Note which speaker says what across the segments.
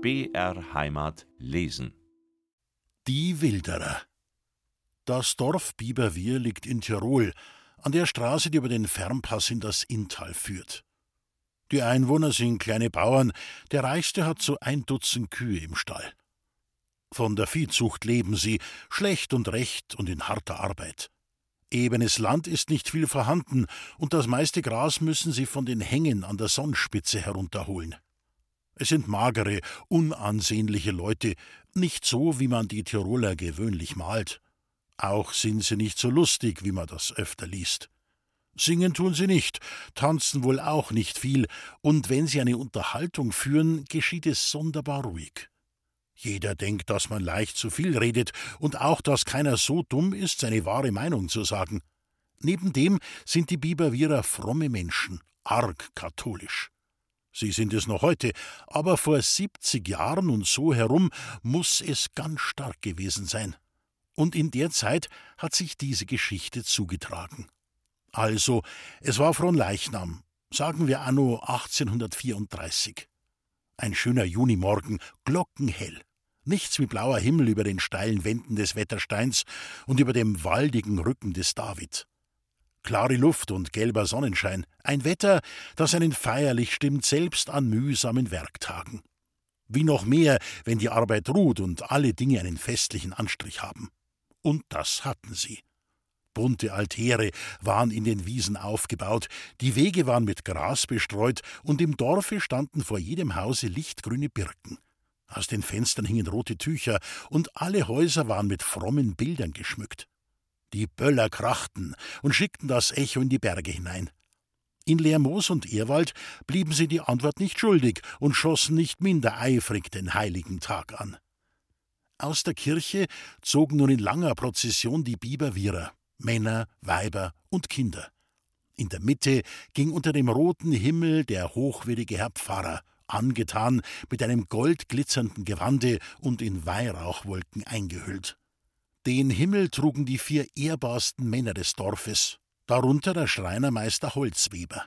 Speaker 1: BR Heimat lesen.
Speaker 2: Die Wilderer. Das Dorf Biberwier liegt in Tirol, an der Straße, die über den Fernpass in das Inntal führt. Die Einwohner sind kleine Bauern, der Reichste hat so ein Dutzend Kühe im Stall. Von der Viehzucht leben sie, schlecht und recht und in harter Arbeit. Ebenes Land ist nicht viel vorhanden, und das meiste Gras müssen sie von den Hängen an der Sonnspitze herunterholen. Es sind magere, unansehnliche Leute, nicht so, wie man die Tiroler gewöhnlich malt. Auch sind sie nicht so lustig, wie man das öfter liest. Singen tun sie nicht, tanzen wohl auch nicht viel, und wenn sie eine Unterhaltung führen, geschieht es sonderbar ruhig. Jeder denkt, dass man leicht zu viel redet und auch, dass keiner so dumm ist, seine wahre Meinung zu sagen. Neben dem sind die Biberwierer fromme Menschen, arg katholisch. Sie sind es noch heute, aber vor siebzig Jahren und so herum muss es ganz stark gewesen sein. Und in der Zeit hat sich diese Geschichte zugetragen. Also, es war Fronleichnam, sagen wir anno 1834. Ein schöner Junimorgen, glockenhell. Nichts wie blauer Himmel über den steilen Wänden des Wettersteins und über dem waldigen Rücken des David. Klare Luft und gelber Sonnenschein, ein Wetter, das einen feierlich stimmt, selbst an mühsamen Werktagen. Wie noch mehr, wenn die Arbeit ruht und alle Dinge einen festlichen Anstrich haben. Und das hatten sie. Bunte Altäre waren in den Wiesen aufgebaut, die Wege waren mit Gras bestreut, und im Dorfe standen vor jedem Hause lichtgrüne Birken. Aus den Fenstern hingen rote Tücher, und alle Häuser waren mit frommen Bildern geschmückt. Die Böller krachten und schickten das Echo in die Berge hinein. In Lermoos und Ehrwald blieben sie die Antwort nicht schuldig und schossen nicht minder eifrig den heiligen Tag an. Aus der Kirche zogen nun in langer Prozession die Biberwierer, Männer, Weiber und Kinder. In der Mitte ging unter dem roten Himmel der hochwürdige Herr Pfarrer, angetan mit einem goldglitzernden Gewande und in Weihrauchwolken eingehüllt. Den Himmel trugen die vier ehrbarsten Männer des Dorfes, darunter der Schreinermeister Holzweber.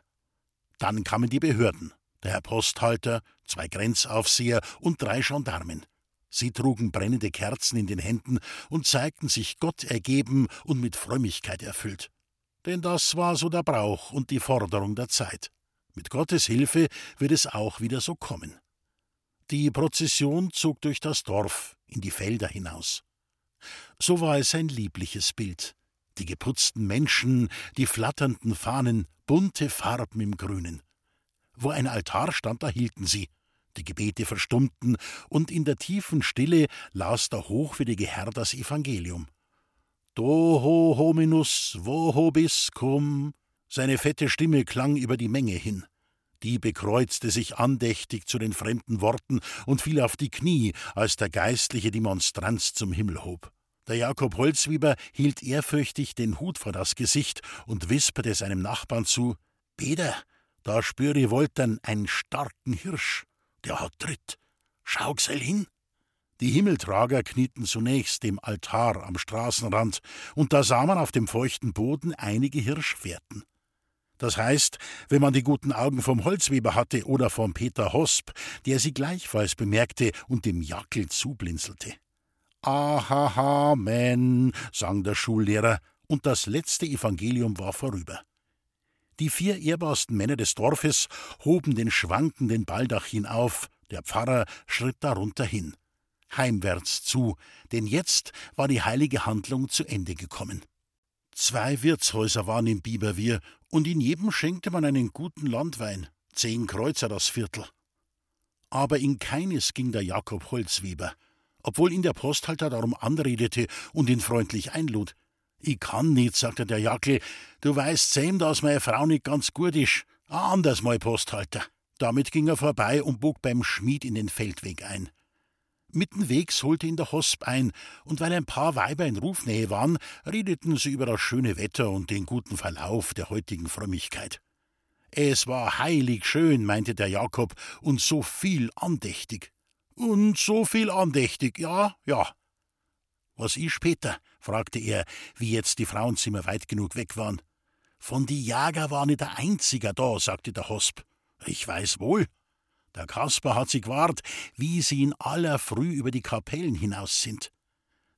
Speaker 2: Dann kamen die Behörden, der Herr Posthalter, zwei Grenzaufseher und drei Gendarmen. Sie trugen brennende Kerzen in den Händen und zeigten sich Gott ergeben und mit Frömmigkeit erfüllt. Denn das war so der Brauch und die Forderung der Zeit. Mit Gottes Hilfe wird es auch wieder so kommen. Die Prozession zog durch das Dorf in die Felder hinaus. So war es ein liebliches Bild. Die geputzten Menschen, die flatternden Fahnen, bunte Farben im Grünen. Wo ein Altar stand, da hielten sie. Die Gebete verstummten, und in der tiefen Stille las der hochwürdige Herr das Evangelium. Doho hominus vobiscum, seine fette Stimme klang über die Menge hin. Die bekreuzte sich andächtig zu den fremden Worten und fiel auf die Knie, als der Geistliche die Monstranz zum Himmel hob. Der Jakob Holzwieber hielt ehrfürchtig den Hut vor das Gesicht und wisperte seinem Nachbarn zu: Beder, da spür ich Woltern einen starken Hirsch. Der hat Tritt. Schau gsell hin. Die Himmeltrager knieten zunächst dem Altar am Straßenrand, und da sah man auf dem feuchten Boden einige Hirschfährten. Das heißt, wenn man die guten Augen vom Holzweber hatte oder vom Peter Hosp, der sie gleichfalls bemerkte und dem Jackel zublinzelte. Ahahamen, sang der Schullehrer, und das letzte Evangelium war vorüber. Die vier ehrbarsten Männer des Dorfes hoben den schwankenden Baldachin auf, der Pfarrer schritt darunter hin. Heimwärts zu, denn jetzt war die heilige Handlung zu Ende gekommen. Zwei Wirtshäuser waren im Biberwier, und in jedem schenkte man einen guten Landwein, zehn Kreuzer das Viertel. Aber in keines ging der Jakob Holzweber, obwohl ihn der Posthalter darum anredete und ihn freundlich einlud. Ich kann nicht, sagte der Jackel, du weißt selm, dass meine Frau nicht ganz gut ist. Anders mal, Posthalter. Damit ging er vorbei und bog beim Schmied in den Feldweg ein. Mittenwegs holte ihn der Hosp ein, und weil ein paar Weiber in Rufnähe waren, redeten sie über das schöne Wetter und den guten Verlauf der heutigen Frömmigkeit. Es war heilig schön, meinte der Jakob, und so viel andächtig. Und so viel andächtig, ja, ja. Was ich später? fragte er, wie jetzt die Frauenzimmer weit genug weg waren. Von die Jäger war nicht der Einziger da, sagte der Hosp. Ich weiß wohl. Der Kasper hat sich gewahrt, wie sie in aller Früh über die Kapellen hinaus sind.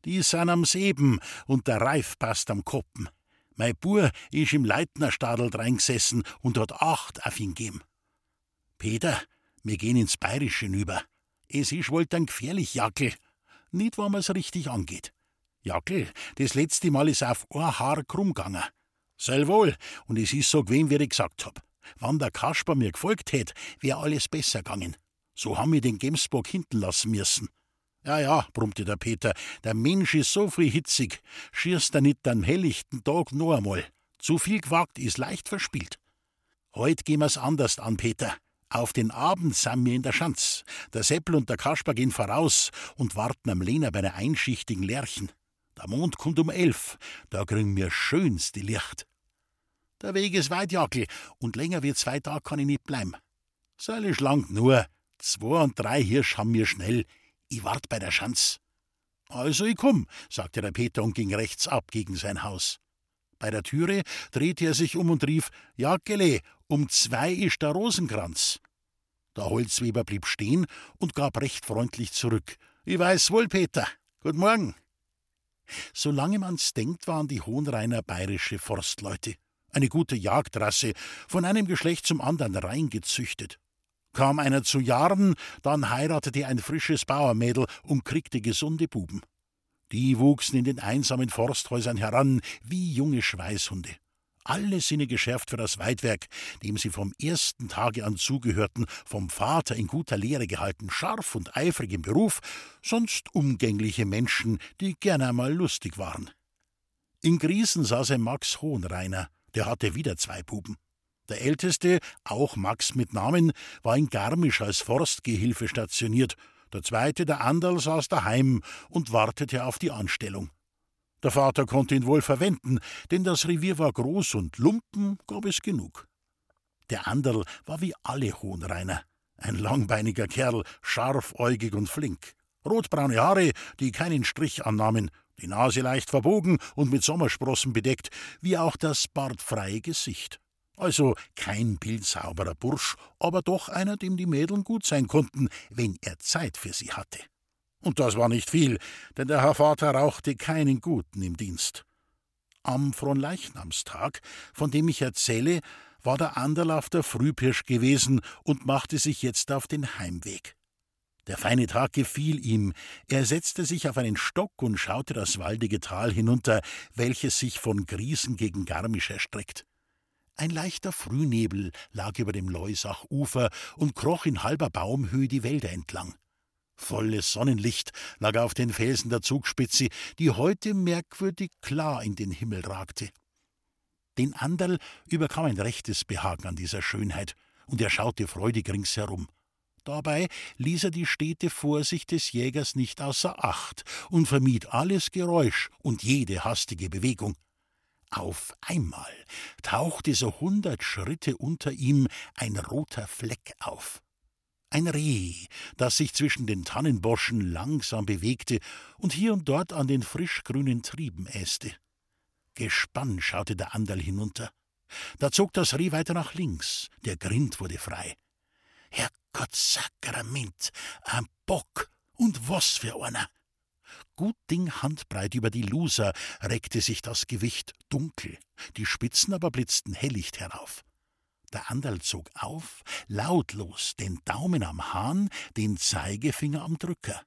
Speaker 2: Die sind am Seben und der Reif passt am Koppen. Mein Bur ist im Leitnerstadel dreingesessen und hat acht auf ihn gegeben. Peter, wir gehen ins Bayerische über. Es ist wohl dann gefährlich, Jackel. Nicht, wenn man's richtig angeht. Jackel, das letzte Mal ist auf ein Haar krumm gegangen. Soll wohl, und es ist so gewesen, wie ich gesagt hab. Wann der Kasper mir gefolgt hätt, wär alles besser gegangen. So haben wir den Gemsbock hinten lassen müssen. Ja, ja, brummte der Peter, der Mensch ist so früh hitzig, schierst er nicht am helllichten Tag noch einmal. Zu viel gewagt ist leicht verspielt. Heut gehen wir's anders an, Peter. Auf den Abend sind wir in der Schanz. Der Seppel und der Kasper gehen voraus und warten am Lehner bei einer einschichtigen Lerchen. Der Mond kommt um elf, da kriegen wir schönste Licht. Der Weg ist weit, Jackel, und länger wie zwei Tage kann ich nicht bleiben. Soll ich lang nur. Zwei und drei Hirsch haben wir schnell. Ich wart bei der Schanz. Also ich komm, sagte der Peter und ging rechts ab gegen sein Haus. Bei der Türe drehte er sich um und rief: Jakele, um zwei ist der Rosenkranz. Der Holzweber blieb stehen und gab recht freundlich zurück. Ich weiß wohl, Peter. Guten Morgen. Solange man's denkt, waren die Hohenrainer bayerische Forstleute. Eine gute Jagdrasse, von einem Geschlecht zum anderen reingezüchtet. Kam einer zu Jahren, dann heiratete ein frisches Bauermädel und kriegte gesunde Buben. Die wuchsen in den einsamen Forsthäusern heran wie junge Schweißhunde. Alle Sinne geschärft für das Weidwerk, dem sie vom ersten Tage an zugehörten, vom Vater in guter Lehre gehalten, scharf und eifrig im Beruf, sonst umgängliche Menschen, die gerne einmal lustig waren. In Griesen saß ein Max Hohenreiner, der hatte wieder zwei Buben. Der älteste, auch Max mit Namen, war in Garmisch als Forstgehilfe stationiert, der zweite, der Anderl, saß daheim und wartete auf die Anstellung. Der Vater konnte ihn wohl verwenden, denn das Revier war groß und Lumpen gab es genug. Der Anderl war wie alle Hohenreiner, ein langbeiniger Kerl, scharfäugig und flink. Rotbraune Haare, die keinen Strich annahmen, die Nase leicht verbogen und mit Sommersprossen bedeckt, wie auch das bartfreie Gesicht. Also kein bildsauberer Bursch, aber doch einer, dem die Mädeln gut sein konnten, wenn er Zeit für sie hatte. Und das war nicht viel, denn der Herr Vater rauchte keinen Guten im Dienst. Am Fronleichnamstag, von dem ich erzähle, war der Anderl auf der Frühpirsch gewesen und machte sich jetzt auf den Heimweg. Der feine Tag gefiel ihm. Er setzte sich auf einen Stock und schaute das waldige Tal hinunter, welches sich von Griesen gegen Garmisch erstreckt. Ein leichter Frühnebel lag über dem Leusachufer und kroch in halber Baumhöhe die Wälder entlang. Volles Sonnenlicht lag auf den Felsen der Zugspitze, die heute merkwürdig klar in den Himmel ragte. Den Anderl überkam ein rechtes Behagen an dieser Schönheit, und er schaute freudig ringsherum. Dabei ließ er die stete Vorsicht des Jägers nicht außer Acht und vermied alles Geräusch und jede hastige Bewegung. Auf einmal tauchte so hundert Schritte unter ihm ein roter Fleck auf. Ein Reh, das sich zwischen den Tannenboschen langsam bewegte und hier und dort an den frischgrünen Trieben äste. Gespannt schaute der Anderl hinunter. Da zog das Reh weiter nach links, der Grind wurde frei. Herrgott Sakrament, ein Bock, und was für einer! Gut Ding handbreit über die Luser reckte sich das Gewicht dunkel, die Spitzen aber blitzten hellicht herauf. Der Anderl zog auf, lautlos, den Daumen am Hahn, den Zeigefinger am Drücker.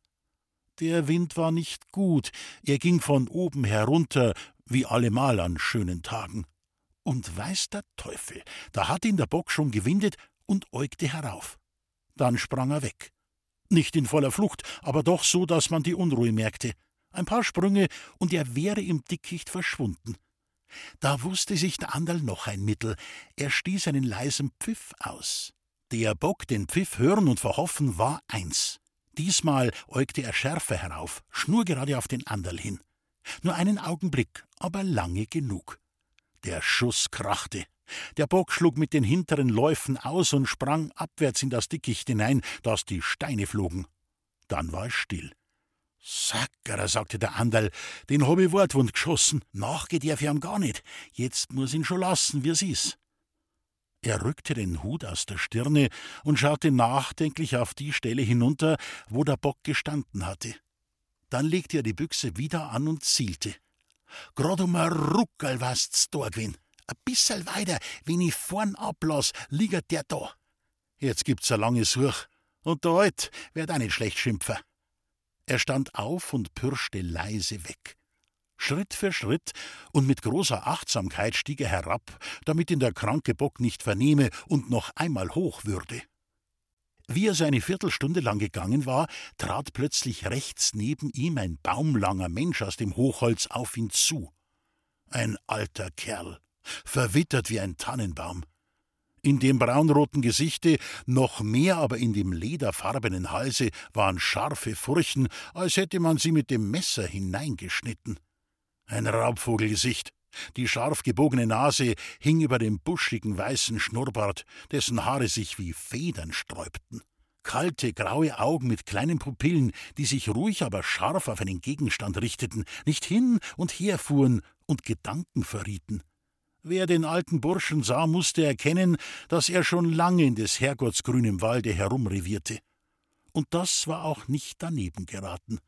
Speaker 2: Der Wind war nicht gut, er ging von oben herunter, wie allemal an schönen Tagen. Und weiß der Teufel, da hat ihn der Bock schon gewindet und äugte herauf. Dann sprang er weg. Nicht in voller Flucht, aber doch so, dass man die Unruhe merkte. Ein paar Sprünge, und er wäre im Dickicht verschwunden. Da wusste sich der Anderl noch ein Mittel. Er stieß einen leisen Pfiff aus. Der Bock den Pfiff hören und verhoffen war eins. Diesmal äugte er schärfer herauf, schnurgerade auf den Anderl hin. Nur einen Augenblick, aber lange genug. Der Schuss krachte. Der Bock schlug mit den hinteren Läufen aus und sprang abwärts in das Dickicht hinein, dass die Steine flogen. Dann war es still. Sackerer, sagte der Anderl, den hab ich wortwund geschossen. Nachgeht er für ihn gar nicht. Jetzt muss ihn schon lassen, wie es ist. Er rückte den Hut aus der Stirne und schaute nachdenklich auf die Stelle hinunter, wo der Bock gestanden hatte. Dann legte er die Büchse wieder an und zielte. Grad um ein Ruckel warst's da gewesen. Ein bissel weiter, wenn ich vorn ablass, liegt der da. Jetzt gibt's a lange Such. Und der Alt wird auch nicht schlecht schimpfen. Er stand auf und pirschte leise weg. Schritt für Schritt und mit großer Achtsamkeit stieg er herab, damit ihn der kranke Bock nicht vernehme und noch einmal hoch würde. Wie er so eine Viertelstunde lang gegangen war, trat plötzlich rechts neben ihm ein baumlanger Mensch aus dem Hochholz auf ihn zu. Ein alter Kerl, verwittert wie ein Tannenbaum. In dem braunroten Gesichte, noch mehr aber in dem lederfarbenen Halse, waren scharfe Furchen, als hätte man sie mit dem Messer hineingeschnitten. Ein Raubvogelgesicht. Die scharf gebogene Nase hing über dem buschigen weißen Schnurrbart, dessen Haare sich wie Federn sträubten. Kalte, graue Augen mit kleinen Pupillen, die sich ruhig, aber scharf auf einen Gegenstand richteten, nicht hin und her fuhren und Gedanken verrieten. Wer den alten Burschen sah, musste erkennen, dass er schon lange in des Herrgotts grünem Walde herumrevierte. Und das war auch nicht daneben geraten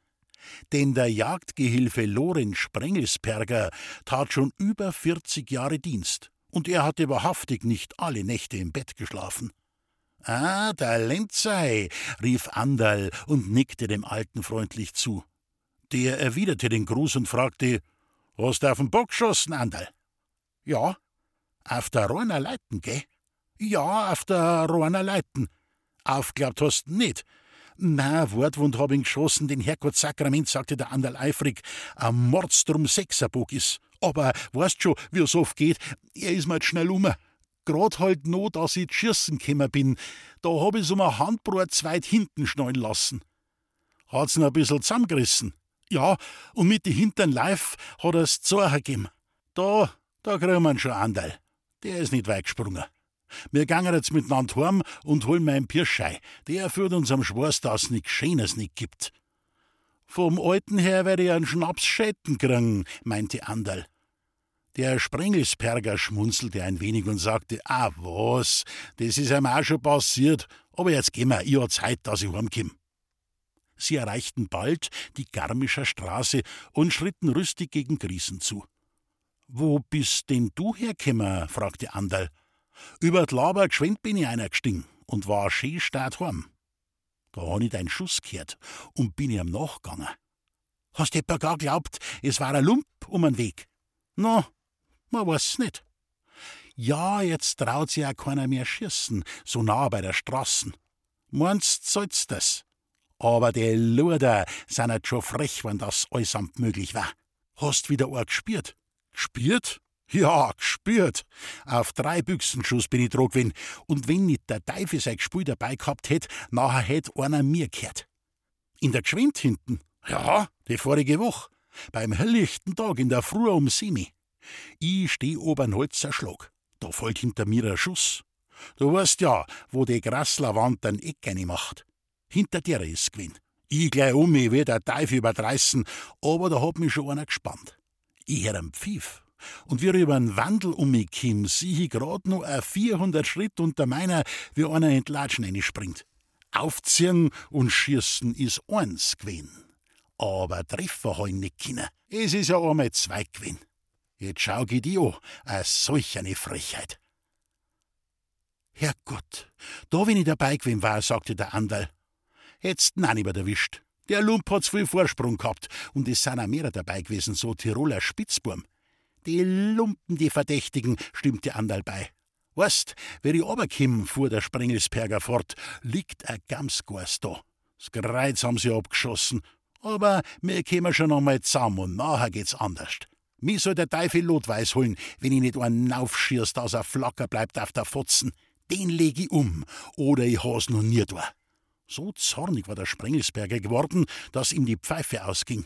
Speaker 2: denn der Jagdgehilfe Lorenz Sprengelsperger tat schon über 40 Jahre Dienst, und er hatte wahrhaftig nicht alle Nächte im Bett geschlafen. Ah, der Lenzei, rief Anderl und nickte dem Alten freundlich zu. Der erwiderte den Gruß und fragte: Hast du auf den Bock geschossen, Anderl? Ja. Auf der Rohner Leiten, gell? Ja, auf der Rohner Leiten. Aufglaubt hast nicht. Na, Wortwund hab ihn geschossen, den Herrgottssakrament, sagte der Anderl eifrig, ein Mordstrum Sechserbock is. Aber, weißt schon, wie es oft geht, er is mir jetzt schnell um. Grad halt no, dass ich schießen gekommen bin. Da hab ich's um ein Handbrot zweit hinten schnallen lassen. Hat's ihn ein bissl zusammengerissen. Ja, und mit die hintern Leif hat er's Zorcher gegeben. Da, da kriegen wir schon Anderl. Der is nicht weit gesprungen. Wir gangen jetzt miteinander heim und holen meinen Pirschei. Der führt uns am Schwarz, dass nix Schönes nicht gibt. Vom Alten her werde ich einen Schnaps Schätten kriegen, meinte Anderl. Der Sprengelsperger schmunzelte ein wenig und sagte, ah was, das ist einem auch schon passiert, aber jetzt gehen wir, ich hab Zeit, dass ich heimkomm. Sie erreichten bald die Garmischer Straße und schritten rüstig gegen Griesen zu. Wo bist denn du hergekommen? fragte Anderl. Über d Laber geschwind bin ich einer gestiegen und war schön start heim. Da hab ich deinen Schuss gehört und bin ihm nachgegangen. Hast etwa gar glaubt, es war ein Lump um den Weg? Na, man weiß nicht. Ja, jetzt traut sich auch keiner mehr schießen, so nah bei der Straßen. Meinst soll's das? Aber die Luder sind halt schon frech, wenn das allesamt möglich war. Hast wieder ein gespürt? Gespürt? Ja, gespürt. Auf drei Büchsenschuss bin ich dran gewesen. Und wenn nicht der Teufel sein Gespül dabei gehabt hätt, nachher hätt einer mir gehört. In der Geschwind hinten? Ja, die vorige Woche. Beim helllichten Tag in der Früh um Semi. Ich steh oben Holzer Schlag. Da fällt hinter mir ein Schuss. Du weißt ja, wo die Grasslerwand den Eck macht. Hinter dir ist gewesen. Ich gleich um mich wie der Teufel überreißen, aber da hat mich schon einer gespannt. Ich hör am Pfiff und wie er über den Wandel um mich kim, sieh ich grad noch a 400 Schritt unter meiner, wie einer in Latschen springt. Aufziehen und schießen is eins gewesen. Aber treffen hab ich nicht können. Es is ja einmal zwei gewesen. Jetzt schau ich die an, a solch eine Frechheit. Herrgott, da wenn ich dabei gewesen war, sagte der Andal. Hätt's den auch nicht erwischt. Der Lump hat's viel Vorsprung gehabt und es sind auch mehrere dabei gewesen, so Tiroler Spitzburm. Die Lumpen, die Verdächtigen, stimmte Andal bei. Weißt, wer ich runterkomm, fuhr der Sprengelsperger fort, liegt ein Gamsgors da. Das Kreuz haben sie abgeschossen. Aber mir kämen schon einmal zusammen und nachher geht's anders. Mir soll der Teufel Lotweiß holen, wenn ich nicht einen aufschierst, dass er flacker bleibt auf der Fotzen. Den leg ich um, oder ich has noch nie da. So zornig war der Sprengelsberger geworden, dass ihm die Pfeife ausging.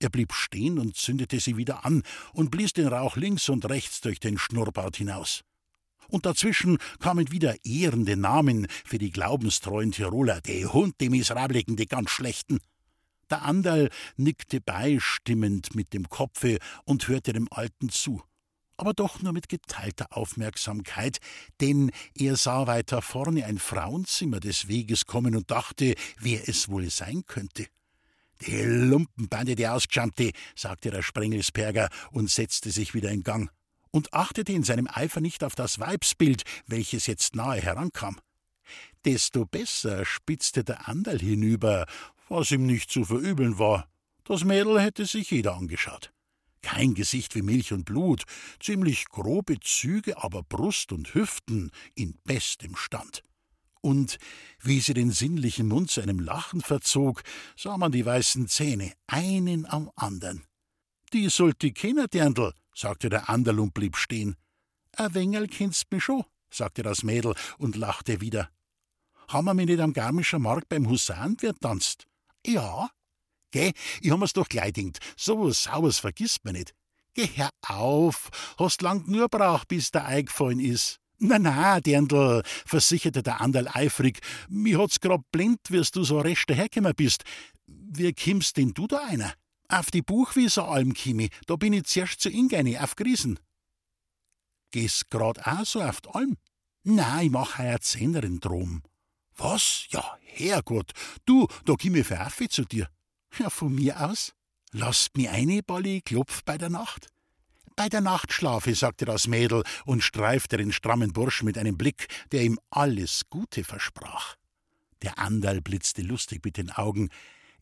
Speaker 2: Er blieb stehen und zündete sie wieder an und blies den Rauch links und rechts durch den Schnurrbart hinaus. Und dazwischen kamen wieder ehrende Namen für die glaubenstreuen Tiroler, die Hund, die Miserabligen, die ganz Schlechten. Der Anderl nickte beistimmend mit dem Kopfe und hörte dem Alten zu. Aber doch nur mit geteilter Aufmerksamkeit, denn er sah weiter vorne ein Frauenzimmer des Weges kommen und dachte, wer es wohl sein könnte. Die Lumpenbande, die Ausgeschammte, sagte der Sprengelsperger und setzte sich wieder in Gang und achtete in seinem Eifer nicht auf das Weibsbild, welches jetzt nahe herankam. Desto besser spitzte der Anderl hinüber, was ihm nicht zu verübeln war. Das Mädel hätte sich jeder angeschaut. Kein Gesicht wie Milch und Blut, ziemlich grobe Züge, aber Brust und Hüften in bestem Stand. Und wie sie den sinnlichen Mund zu einem Lachen verzog, sah man die weißen Zähne, einen am andern. Die sollte kennen, Dirndl, sagte der Anderl und blieb stehen. A Wengel kennst mich schon, sagte das Mädel und lachte wieder. Haben wir mich nicht am Garmischer Markt beim Husanwirt tanzt? Ja. Geh, ich hab mir's doch gleich gedacht, so was Sauers vergisst man nicht. Geh, hör auf, hast lang nur braucht, bis der Ei gefallen ist. Na, na, Dirndl, versicherte der Anderl eifrig, mir hat's grad blind, wirst du so recht dahergekommen bist. Wie kimmst denn du da einer? Auf die Buchwieser Alm kimi, da bin ich zuerst zu Ingene, auf Griesen. Gehst grad auch so auf die Alm? Na, ich mach heuer Zehnerin drum. Was? Ja, Herrgott, du, da komm ich für Affe zu dir. Ja, von mir aus. Lasst mi eine, Balli, klopf bei der Nacht. Bei der Nacht schlafe, sagte das Mädel und streifte den strammen Burschen mit einem Blick, der ihm alles Gute versprach. Der Anderl blitzte lustig mit den Augen.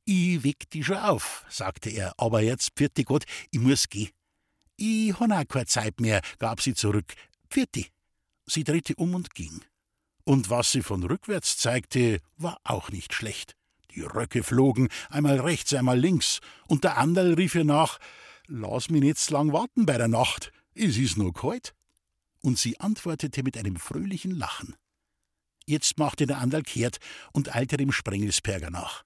Speaker 2: Ich weck dich schon auf, sagte er, aber jetzt, pfiat Gott, ich muss gehen. Ich han auch keine Zeit mehr, gab sie zurück. Pfiat Sie drehte um und ging. Und was sie von rückwärts zeigte, war auch nicht schlecht. Die Röcke flogen, einmal rechts, einmal links, und der Anderl rief ihr nach: Lass mich nicht lang warten bei der Nacht, es ist nur kalt. Und sie antwortete mit einem fröhlichen Lachen. Jetzt machte der Anderl kehrt und eilte dem Sprengelsperger nach.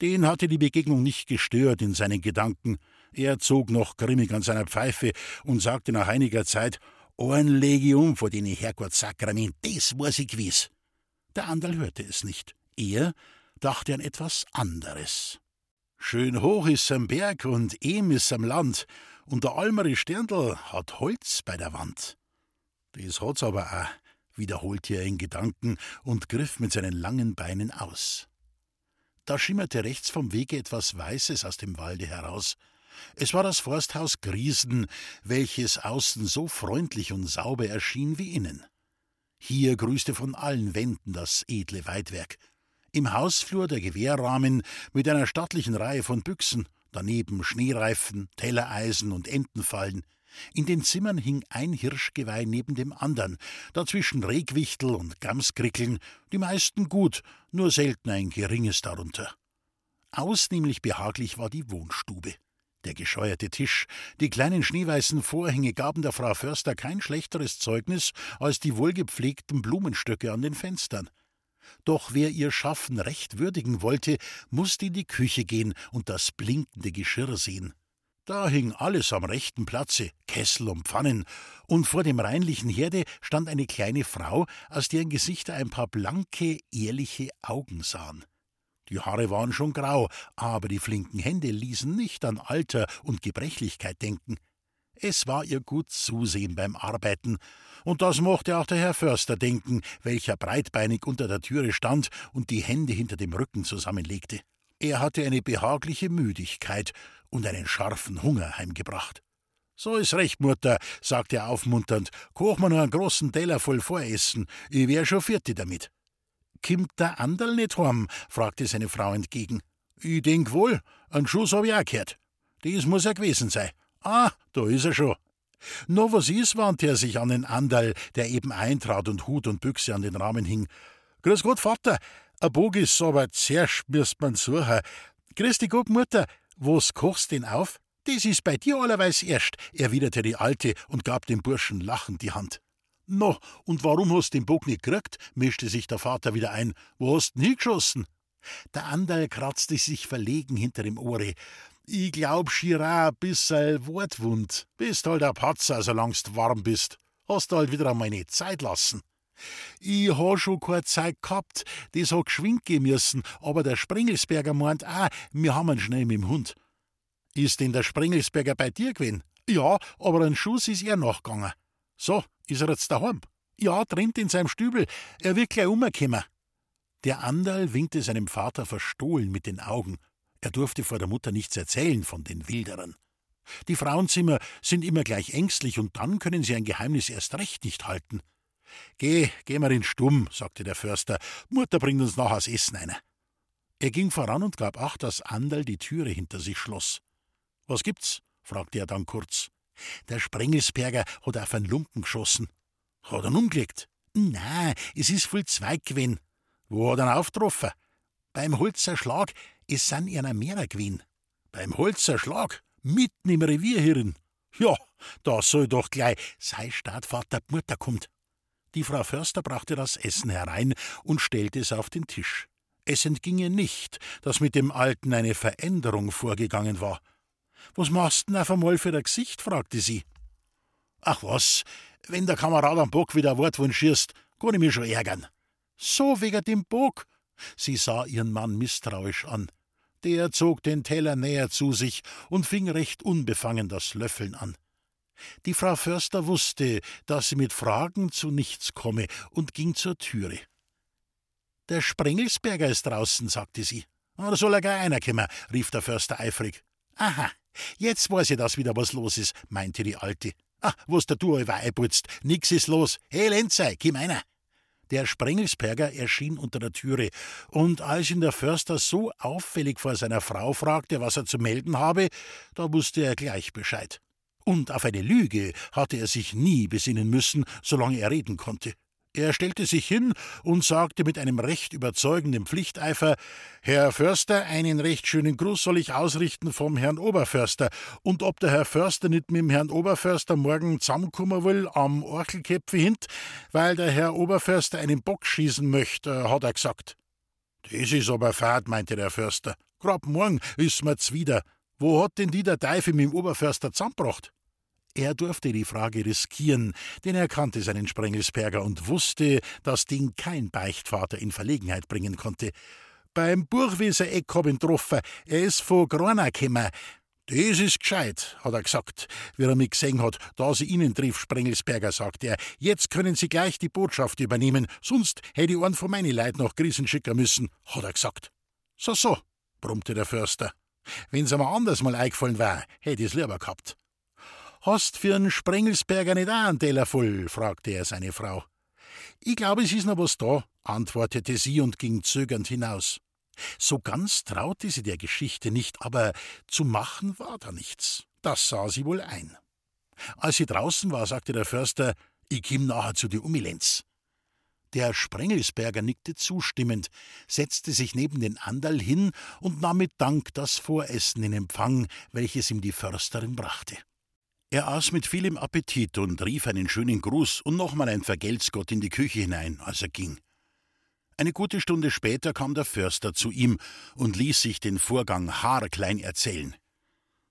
Speaker 2: Den hatte die Begegnung nicht gestört in seinen Gedanken. Er zog noch grimmig an seiner Pfeife und sagte nach einiger Zeit: Ein Legium vor den Herrgottsakrament, das weiß ich gewiss. Der Anderl hörte es nicht. Er dachte an etwas anderes. Schön hoch ist am Berg und ehm ist am Land, und der Almere Sterndl hat Holz bei der Wand. Das hat's aber auch, wiederholte er in Gedanken und griff mit seinen langen Beinen aus. Da schimmerte rechts vom Wege etwas Weißes aus dem Walde heraus. Es war das Forsthaus Griesen, welches außen so freundlich und sauber erschien wie innen. Hier grüßte von allen Wänden das edle Weidwerk, im Hausflur der Gewehrrahmen mit einer stattlichen Reihe von Büchsen, daneben Schneereifen, Tellereisen und Entenfallen. In den Zimmern hing ein Hirschgeweih neben dem andern, dazwischen Regwichtel und Gamskrickeln, die meisten gut, nur selten ein geringes darunter. Ausnehmlich behaglich war die Wohnstube. Der gescheuerte Tisch, die kleinen schneeweißen Vorhänge gaben der Frau Förster kein schlechteres Zeugnis als die wohlgepflegten Blumenstöcke an den Fenstern. Doch wer ihr Schaffen recht würdigen wollte, musste in die Küche gehen und das blinkende Geschirr sehen. Da hing alles am rechten Platze, Kessel und Pfannen, und vor dem reinlichen Herde stand eine kleine Frau, aus deren Gesichter ein paar blanke, ehrliche Augen sahen. Die Haare waren schon grau, aber die flinken Hände ließen nicht an Alter und Gebrechlichkeit denken. Es war ihr gut Zusehen beim Arbeiten, und das mochte auch der Herr Förster denken, welcher breitbeinig unter der Türe stand und die Hände hinter dem Rücken zusammenlegte. Er hatte eine behagliche Müdigkeit und einen scharfen Hunger heimgebracht. So ist recht, Mutter, sagte er aufmunternd. Koch mir nur einen großen Teller voll Voressen. Ich wär schon vierte damit. Kimmt der Anderl nicht heim? fragte seine Frau entgegen. Ich denk wohl, einen Schuss hab ich auch gehört. Dies muss er gewesen sein. Ah, da ist er schon. No, was ist, wandte er sich an den Andal, der eben eintrat und Hut und Büchse an den Rahmen hing. Grüß Gott, Vater. A Bog ist aber zuerst müsst man suchen. Grüß dich Gott, Mutter. Was kochst denn auf? Das ist bei dir allerweis erst, erwiderte die Alte und gab dem Burschen lachend die Hand. No, und warum hast den Bock nicht gekriegt? mischte sich der Vater wieder ein. Wo hast nie geschossen? Der Andal kratzte sich verlegen hinter dem Ohre. Ich glaub ein bissel wortwund. Bist halt ein Patzer, solang's warm bist. Hast halt wieder einmal nicht Zeit lassen. Ich ha schon keine Zeit gehabt, das hat geschwind gehen müssen, aber der Springelsberger meint auch, wir haben ihn schnell mit dem Hund. Ist denn der Springelsberger bei dir gewesen? Ja, aber ein Schuss ist er nachgegangen. So, ist er jetzt daheim? Ja, drin in seinem Stübel. Er wird gleich umkommen. Der Anderl winkte seinem Vater verstohlen mit den Augen. Er durfte vor der Mutter nichts erzählen von den Wilderern. Die Frauenzimmer sind immer gleich ängstlich und dann können sie ein Geheimnis erst recht nicht halten. Geh, geh mal in Stumm, sagte der Förster. Mutter bringt uns nachher das Essen ein. Er ging voran und gab acht, dass Anderl die Türe hinter sich schloss. Was gibt's? fragte er dann kurz. Der Sprengelsberger hat auf einen Lumpen geschossen. Hat er umgelegt? Na, es ist voll Zweig gewesen. Wo hat er ihn aufgetroffen? Beim Holzer Schlag, es sind einer mehrer gewesen. Beim Holzer Schlag? Mitten im Revierhirn. Ja, da soll doch gleich sei Stadtvater die Mutter kommt. Die Frau Förster brachte das Essen herein und stellte es auf den Tisch. Es entging ihr nicht, dass mit dem Alten eine Veränderung vorgegangen war. Was machst denn auf einmal für ein Gesicht? fragte sie. Ach was, wenn der Kamerad am Bock wieder Wortwunsch schießt, kann ich mich schon ärgern. So wegen dem Bock. Sie sah ihren Mann misstrauisch an. Der zog den Teller näher zu sich und fing recht unbefangen das Löffeln an. Die Frau Förster wusste, dass sie mit Fragen zu nichts komme und ging zur Türe. Der Sprengelsberger ist draußen, sagte sie. Da soll er gar einer kommen, rief der Förster eifrig. Aha, jetzt weiß ich, dass wieder was los ist, meinte die Alte. Ah, was der du über einputzt, nix ist los. Hey, Lenzei, komm einer. Der Sprengelsberger erschien unter der Türe, und als ihn der Förster so auffällig vor seiner Frau fragte, was er zu melden habe, da wusste er gleich Bescheid. Und auf eine Lüge hatte er sich nie besinnen müssen, solange er reden konnte. Er stellte sich hin und sagte mit einem recht überzeugenden Pflichteifer Herr Förster, einen recht schönen Gruß soll ich ausrichten vom Herrn Oberförster, und ob der Herr Förster nicht mit dem Herrn Oberförster morgen zusammenkommen will am Orchelkäpfe hint, weil der Herr Oberförster einen Bock schießen möchte, hat er gesagt. Das ist aber fad, meinte der Förster. Grad morgen ist mir's wieder. Wo hat denn die der Teufel mit dem Oberförster zusammengebracht? Er durfte die Frage riskieren, denn er kannte seinen Sprengelsberger und wusste, dass den kein Beichtvater in Verlegenheit bringen konnte. Beim Burgweser Eck hab ihn getroffen, er ist von Grona gekommen. Das ist gescheit, hat er gesagt, wie er mich gesehen hat, da sie Ihnen triff, Sprengelsberger, sagte er. Jetzt können Sie gleich die Botschaft übernehmen, sonst hätte ich einen von meinen Leuten nach Griechen schicken müssen, hat er gesagt. So, so, brummte der Förster. Wenn's einmal anders mal eingefallen wär, hätte ich's lieber gehabt. Hast für einen Sprengelsberger nicht auch einen Teller voll? fragte er seine Frau. Ich glaube, es ist noch was da, antwortete sie und ging zögernd hinaus. So ganz traute sie der Geschichte nicht, aber zu machen war da nichts. Das sah sie wohl ein. Als sie draußen war, sagte der Förster, ich komm nachher zu die Umilenz. Der Sprengelsberger nickte zustimmend, setzte sich neben den Anderl hin und nahm mit Dank das Voressen in Empfang, welches ihm die Försterin brachte. Er aß mit vielem Appetit und rief einen schönen Gruß und nochmal ein Vergeltsgott in die Küche hinein, als er ging. Eine gute Stunde später kam der Förster zu ihm und ließ sich den Vorgang haarklein erzählen.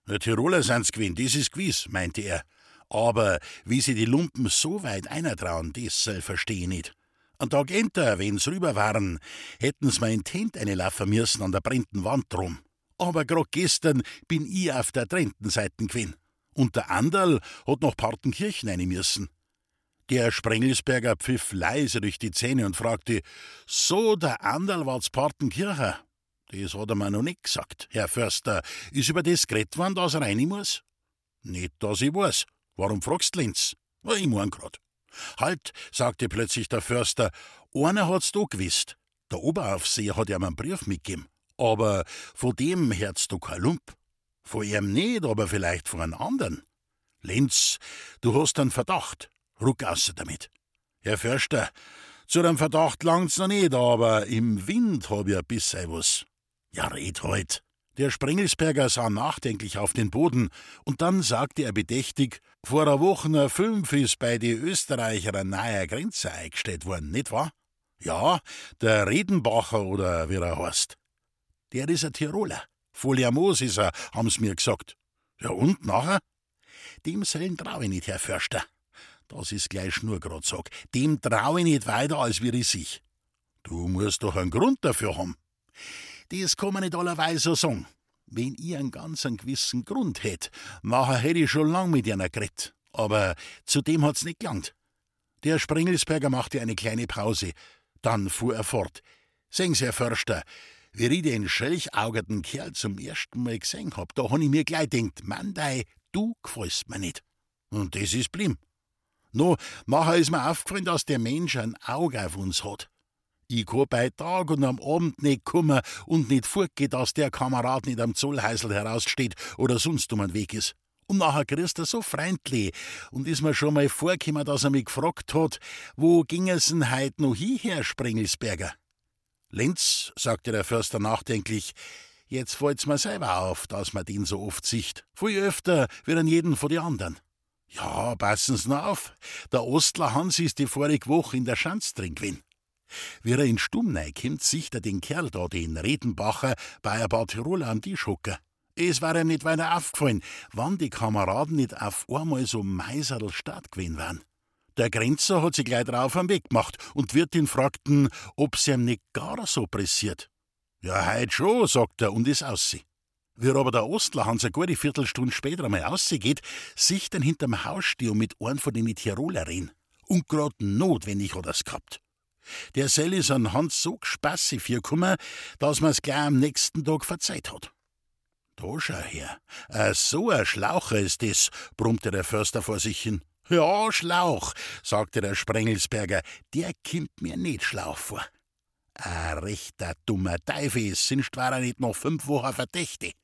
Speaker 2: Der Tiroler sind's gewesen, das ist gewiss, meinte er. Aber wie sie die Lumpen so weit einertrauen, das verstehe ich nicht. Ein Tag enter, wenn's rüber waren, hätten's mir in Tent eine laufen müssen an der brennten Wand drum. Aber grad gestern bin ich auf der trennten Seite gewesen. Und der Anderl hat nach Partenkirchen rein müssen. Der Sprengelsberger pfiff leise durch die Zähne und fragte: So, der Anderl war's Partenkirche? Das hat er mir noch nicht gesagt, Herr Förster. Ist über das geredet worden, dass er rein muss? Nicht, dass ich weiß. Warum fragst du, Lenz? Ich mein grad. Halt, sagte plötzlich der Förster, einer hat's da gewusst. Der Oberaufseher hat ihm einen Brief mitgegeben. Aber von dem hört's du kein Lump. Von ihm nicht, aber vielleicht von einem anderen. Lenz, du hast einen Verdacht. Ruck aus damit. Herr Förster, zu dem Verdacht langt's noch nicht, aber im Wind hab ich ein bisschen was. Ja, red heut. Der Sprengelsberger sah nachdenklich auf den Boden, und dann sagte er bedächtig, vor einer Woche fünf ist bei die Österreicher eine neue Grenze eingestellt worden, nicht wahr? Ja, der Redenbacher oder wie er heißt. Der ist ein Tiroler. Foliamos ist er, haben's mir gesagt. Ja, und nachher? Dem sollen trau ich nicht, Herr Förster. Das ist gleich Schnurgrad sag. Dem trau ich nicht weiter, als wir ich sich. Du musst doch einen Grund dafür haben. Das kann man nicht allerweise so sagen. Wenn ich einen ganz einen gewissen Grund hätt, nachher hätte ich schon lang mit einer geredet. Aber zu dem hat's nicht gelangt. Der Sprengelsberger machte eine kleine Pause. Dann fuhr er fort. Sehen Sie, Herr Förster, wie ich den schelchaugerten Kerl zum ersten Mal gesehen hab, da han ich mir gleich denkt, Mandei, du gefällst mir nicht. Und das ist blim. No, nachher ist mir aufgefallen, dass der Mensch ein Auge auf uns hat. Ich kann bei Tag und am Abend nicht kommen und nicht fortgehen, dass der Kamerad nicht am Zollhäusl heraussteht oder sonst um den Weg ist. Und nachher grüßt er so freundlich und ist mir schon mal vorgekommen, dass er mich gefragt hat, wo ging es denn heut noch hierher, Sprengelsberger? Lenz, sagte der Förster nachdenklich, jetzt fällt's mir selber auf, dass man den so oft sieht. Viel öfter wie an jeden von den anderen. Ja, passen's nur auf. Der Ostler Hans ist die vorige Woche in der Schanz drin gewesen. Wie er in Stumm kommt, sieht er den Kerl da, den Redenbacher, bei ein paar Tiroler am Tisch hocken. Es war ihm nicht weiter aufgefallen, wann die Kameraden nicht auf einmal so meiserl statt gewesen wären. Der Grenzer hat sich gleich drauf am Weg gemacht und wird ihn fragten, ob's ihm nicht gar so pressiert. Ja, heut schon, sagt er und ist aussie. Wie aber der Ostler Hans eine gute Viertelstunde später einmal ausgeht, sich dann hinterm Haus stehen mit einem von den Tiroler reden. Und grad notwendig hat er's gehabt. Der Sell ist an Hans so gespassig gekommen, dass man's gleich am nächsten Tag verzeiht hat. Da schau her, äh, so ein Schlaucher ist das, brummte der Förster vor sich hin. Ja, Schlauch, sagte der Sprengelsberger, der kimmt mir nicht Schlauch vor. Ein rechter dummer Teufel ist, sind war er nicht noch fünf Wochen verdächtig.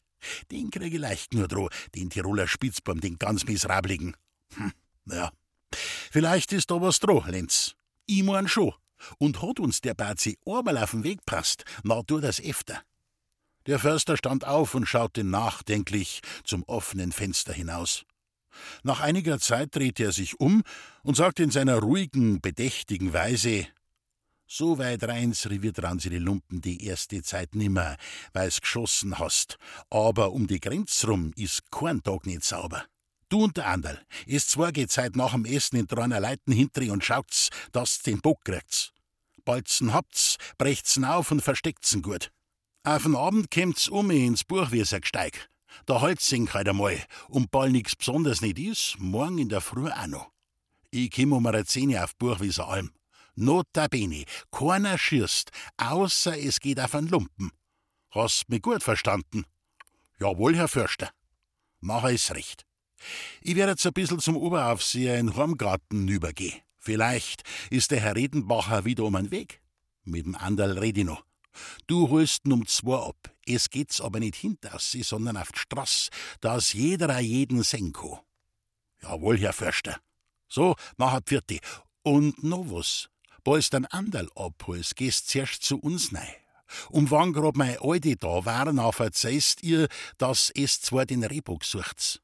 Speaker 2: Den kriege ich leicht nur droh, den Tiroler Spitzbaum, den ganz miserabligen. Hm, ja. Vielleicht ist da was droh, Lenz. Ich mein schon. Und hat uns der Bazi einmal auf den Weg passt, na tu das öfter. Der Förster stand auf und schaute nachdenklich zum offenen Fenster hinaus. Nach einiger Zeit drehte er sich um und sagte in seiner ruhigen, bedächtigen Weise So weit reins Revier dran sie die Lumpen die erste Zeit nimmer, weil's geschossen hast, aber um die Grenz rum is kein Tag nicht sauber. Du und der Anderl, es zwar geht Zeit nach dem Essen in dreiner Leiten hintri und schaut's, dass den Bock kriegt's. Balzen habt's, brecht's auf und versteckt's gut. Auf den Abend kommt's um ins Buchwieser Halt's sich halt einmal. Und bald nix Besonderes nicht is, morgen in der Früh auch noch. Ich komm um eine Zehn auf Buchwieser Alm. Notabene, keiner schießt, außer es geht auf einen Lumpen. Hast mich gut verstanden? Jawohl, Herr Förster. Mach ich's recht. Ich werde jetzt ein bisschen zum Oberaufseher in Hormgarten übergehen. Vielleicht ist der Herr Redenbacher wieder um den Weg. Mit dem Anderl red ich noch. Du holst um zwei ab. Es geht's aber nicht hinter sie, sondern auf die Straß, dass jeder jeden sehen kann. Jawohl, Herr Förster. So, nachher Pfirti. Und noch was. Bald dann Anderl abholst, gehst zuerst zu uns nei. Und wann grad meine Alte da waren, auch verzeihst ihr, dass es zwar den Rehbock sucht's.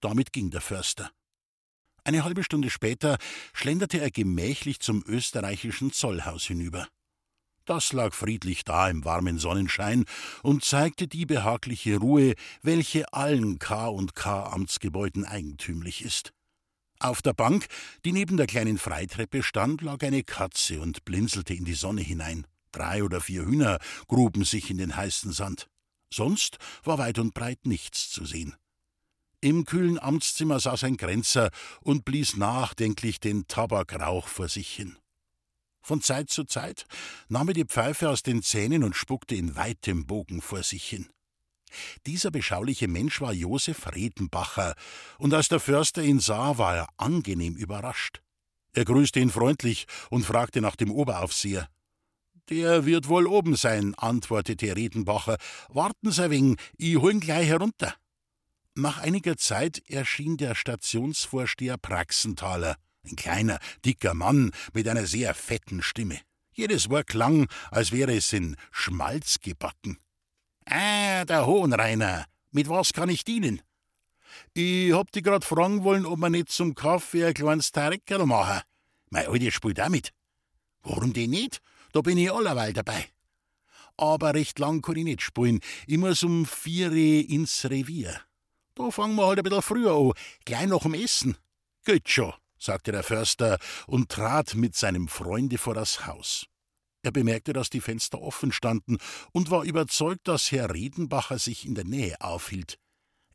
Speaker 2: Damit ging der Förster. Eine halbe Stunde später schlenderte er gemächlich zum österreichischen Zollhaus hinüber. Das lag friedlich da im warmen Sonnenschein und zeigte die behagliche Ruhe, welche allen K und K Amtsgebäuden eigentümlich ist. Auf der Bank, die neben der kleinen Freitreppe stand, lag eine Katze und blinzelte in die Sonne hinein. Drei oder vier Hühner gruben sich in den heißen Sand. Sonst war weit und breit nichts zu sehen. Im kühlen Amtszimmer saß ein Grenzer und blies nachdenklich den Tabakrauch vor sich hin. Von Zeit zu Zeit nahm er die Pfeife aus den Zähnen und spuckte in weitem Bogen vor sich hin. Dieser beschauliche Mensch war Josef Redenbacher, und als der Förster ihn sah, war er angenehm überrascht. Er grüßte ihn freundlich und fragte nach dem Oberaufseher. Der wird wohl oben sein, antwortete Redenbacher. Warten Sie wegen, ich hol ihn gleich herunter. Nach einiger Zeit erschien der Stationsvorsteher Praxenthaler. Ein kleiner, dicker Mann mit einer sehr fetten Stimme. Jedes Wort klang, als wäre es in Schmalz gebacken. Ah, der Hohenreiner, mit was kann ich dienen? Ich hab dich grad fragen wollen, ob wir nicht zum Kaffee ein kleines Tareckerl machen. Mein Alte spielt auch mit. Warum denn nicht? Da bin ich allerweil dabei. Aber recht lang kann ich nicht spielen. Ich muss um vier ins Revier. Da fangen wir halt ein bisschen früher an, gleich nach dem Essen. Geht schon sagte der Förster und trat mit seinem Freunde vor das Haus. Er bemerkte, dass die Fenster offen standen und war überzeugt, dass Herr Redenbacher sich in der Nähe aufhielt.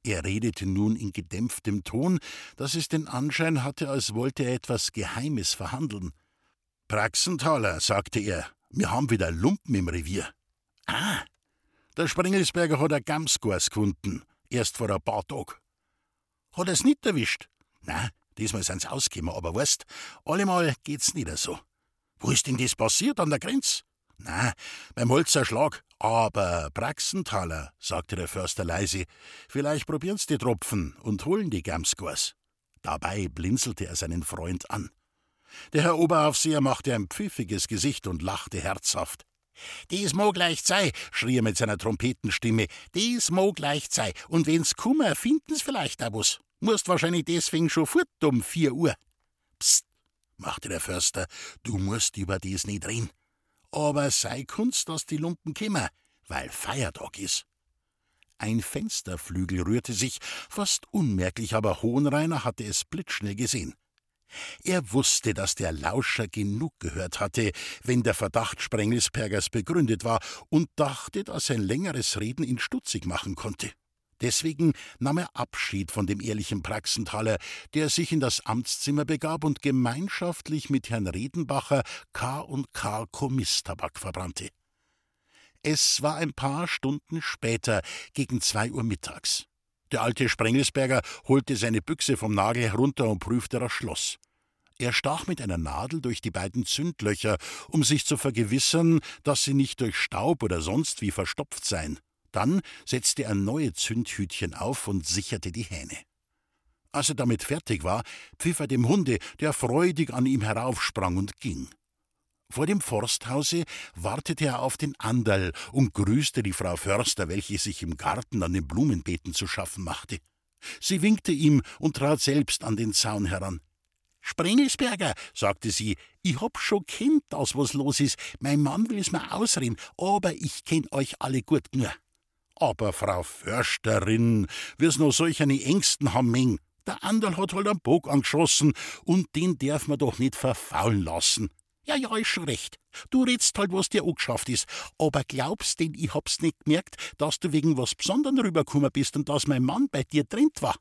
Speaker 2: Er redete nun in gedämpftem Ton, dass es den Anschein hatte, als wollte er etwas Geheimes verhandeln. Praxenthaler, sagte er, wir haben wieder Lumpen im Revier. Ah, der Sprengelsberger hat ein Gamsgors gefunden, erst vor ein paar Tagen. Hat er's nicht erwischt? Na, diesmal sind's ausgekommen, aber weißt, allemal geht's nicht so. Wo ist denn das passiert an der Grenz? Na, beim Holzerschlag. Aber Praxenthaler, sagte der Förster leise, vielleicht probieren's die Tropfen und holen die Gamsgors. Dabei blinzelte er seinen Freund an. Der Herr Oberaufseher machte ein pfiffiges Gesicht und lachte herzhaft. Dies mag leicht sei, schrie er mit seiner Trompetenstimme. Dies mag leicht sei. Und wenn's kummer, finden's vielleicht auch was. Musst wahrscheinlich deswegen schon fort um vier Uhr. Psst, machte der Förster, du musst über dies nicht reden. Aber sei Kunst, dass die Lumpen kimmer, weil Feiertag is. Ein Fensterflügel rührte sich, fast unmerklich, aber Hohenreiner hatte es blitzschnell gesehen. Er wusste, dass der Lauscher genug gehört hatte, wenn der Verdacht Sprengelspergers begründet war, und dachte, dass ein längeres Reden ihn stutzig machen konnte. Deswegen nahm er Abschied von dem ehrlichen Praxenthaler, der sich in das Amtszimmer begab und gemeinschaftlich mit Herrn Redenbacher K. und K. Komisstabak verbrannte. Es war ein paar Stunden später, gegen zwei Uhr mittags. Der alte Sprengelsberger holte seine Büchse vom Nagel herunter und prüfte das Schloss. Er stach mit einer Nadel durch die beiden Zündlöcher, um sich zu vergewissern, dass sie nicht durch Staub oder sonst wie verstopft seien. Dann setzte er neue Zündhütchen auf und sicherte die Hähne. Als er damit fertig war, pfiff er dem Hunde, der freudig an ihm heraufsprang und ging. Vor dem Forsthause wartete er auf den Anderl und grüßte die Frau Förster, welche sich im Garten an den Blumenbeeten zu schaffen machte. Sie winkte ihm und trat selbst an den Zaun heran. Sprengelsberger, sagte sie, ich hab schon kennt, dass was los ist. Mein Mann will's mir ausreden, aber ich kenn euch alle gut nur. Aber Frau Försterin, wir's noch solch eine Ängsten haben Meng. Der Anderl hat halt einen Bock angeschossen und den darf man doch nicht verfaulen lassen. Ja, ja, ist schon recht. Du redst halt, was dir angeschafft ist. Aber glaubst denn, ich hab's nicht gemerkt, dass du wegen was Besonderem rübergekommen bist und dass mein Mann bei dir trennt war?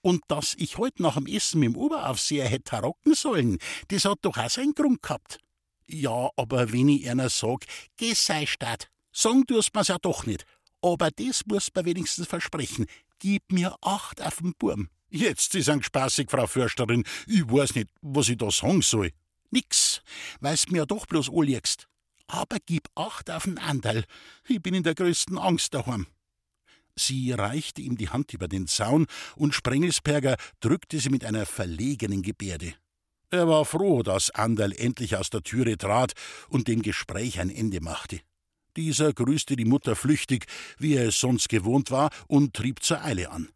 Speaker 2: Und dass ich heute nach dem Essen mit dem Oberaufseher hätte rocken sollen, das hat doch auch seinen Grund gehabt. Ja, aber wenn ich einer sag, geh sei statt, sagen tust mir's ja doch nicht. Aber das musst mir wenigstens versprechen. Gib mir Acht auf den Burm. Jetzt ist ein spaßig, Frau Försterin. Ich weiß nicht, was ich da sagen soll. Nix, weil's mir doch bloß anliegst. Aber gib Acht auf den Anderl. Ich bin in der größten Angst daheim. Sie reichte ihm die Hand über den Zaun und Sprengelsperger drückte sie mit einer verlegenen Gebärde. Er war froh, dass Anderl endlich aus der Türe trat und dem Gespräch ein Ende machte. Dieser grüßte die Mutter flüchtig, wie er es sonst gewohnt war, und trieb zur Eile an.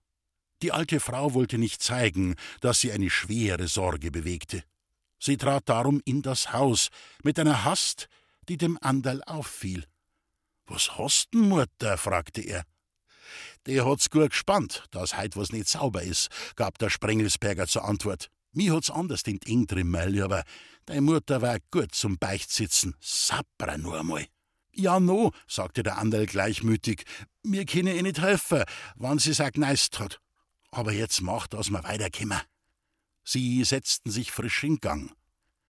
Speaker 2: Die alte Frau wollte nicht zeigen, dass sie eine schwere Sorge bewegte. Sie trat darum in das Haus mit einer Hast, die dem Anderl auffiel. Was hast denn, Mutter? fragte er. Der hat's gut gespannt, dass heut was nicht sauber is, gab der Sprengelsberger zur Antwort. Mi hat's anders in eng drin, aber deine Mutter war gut zum Beichtsitzen. Sapra nur einmal. Ja, no, sagte der Anderl gleichmütig. Mir können eh nicht helfen, wann sie's auch gneist hat. Aber jetzt macht, dass wir weiterkommen. Sie setzten sich frisch in Gang.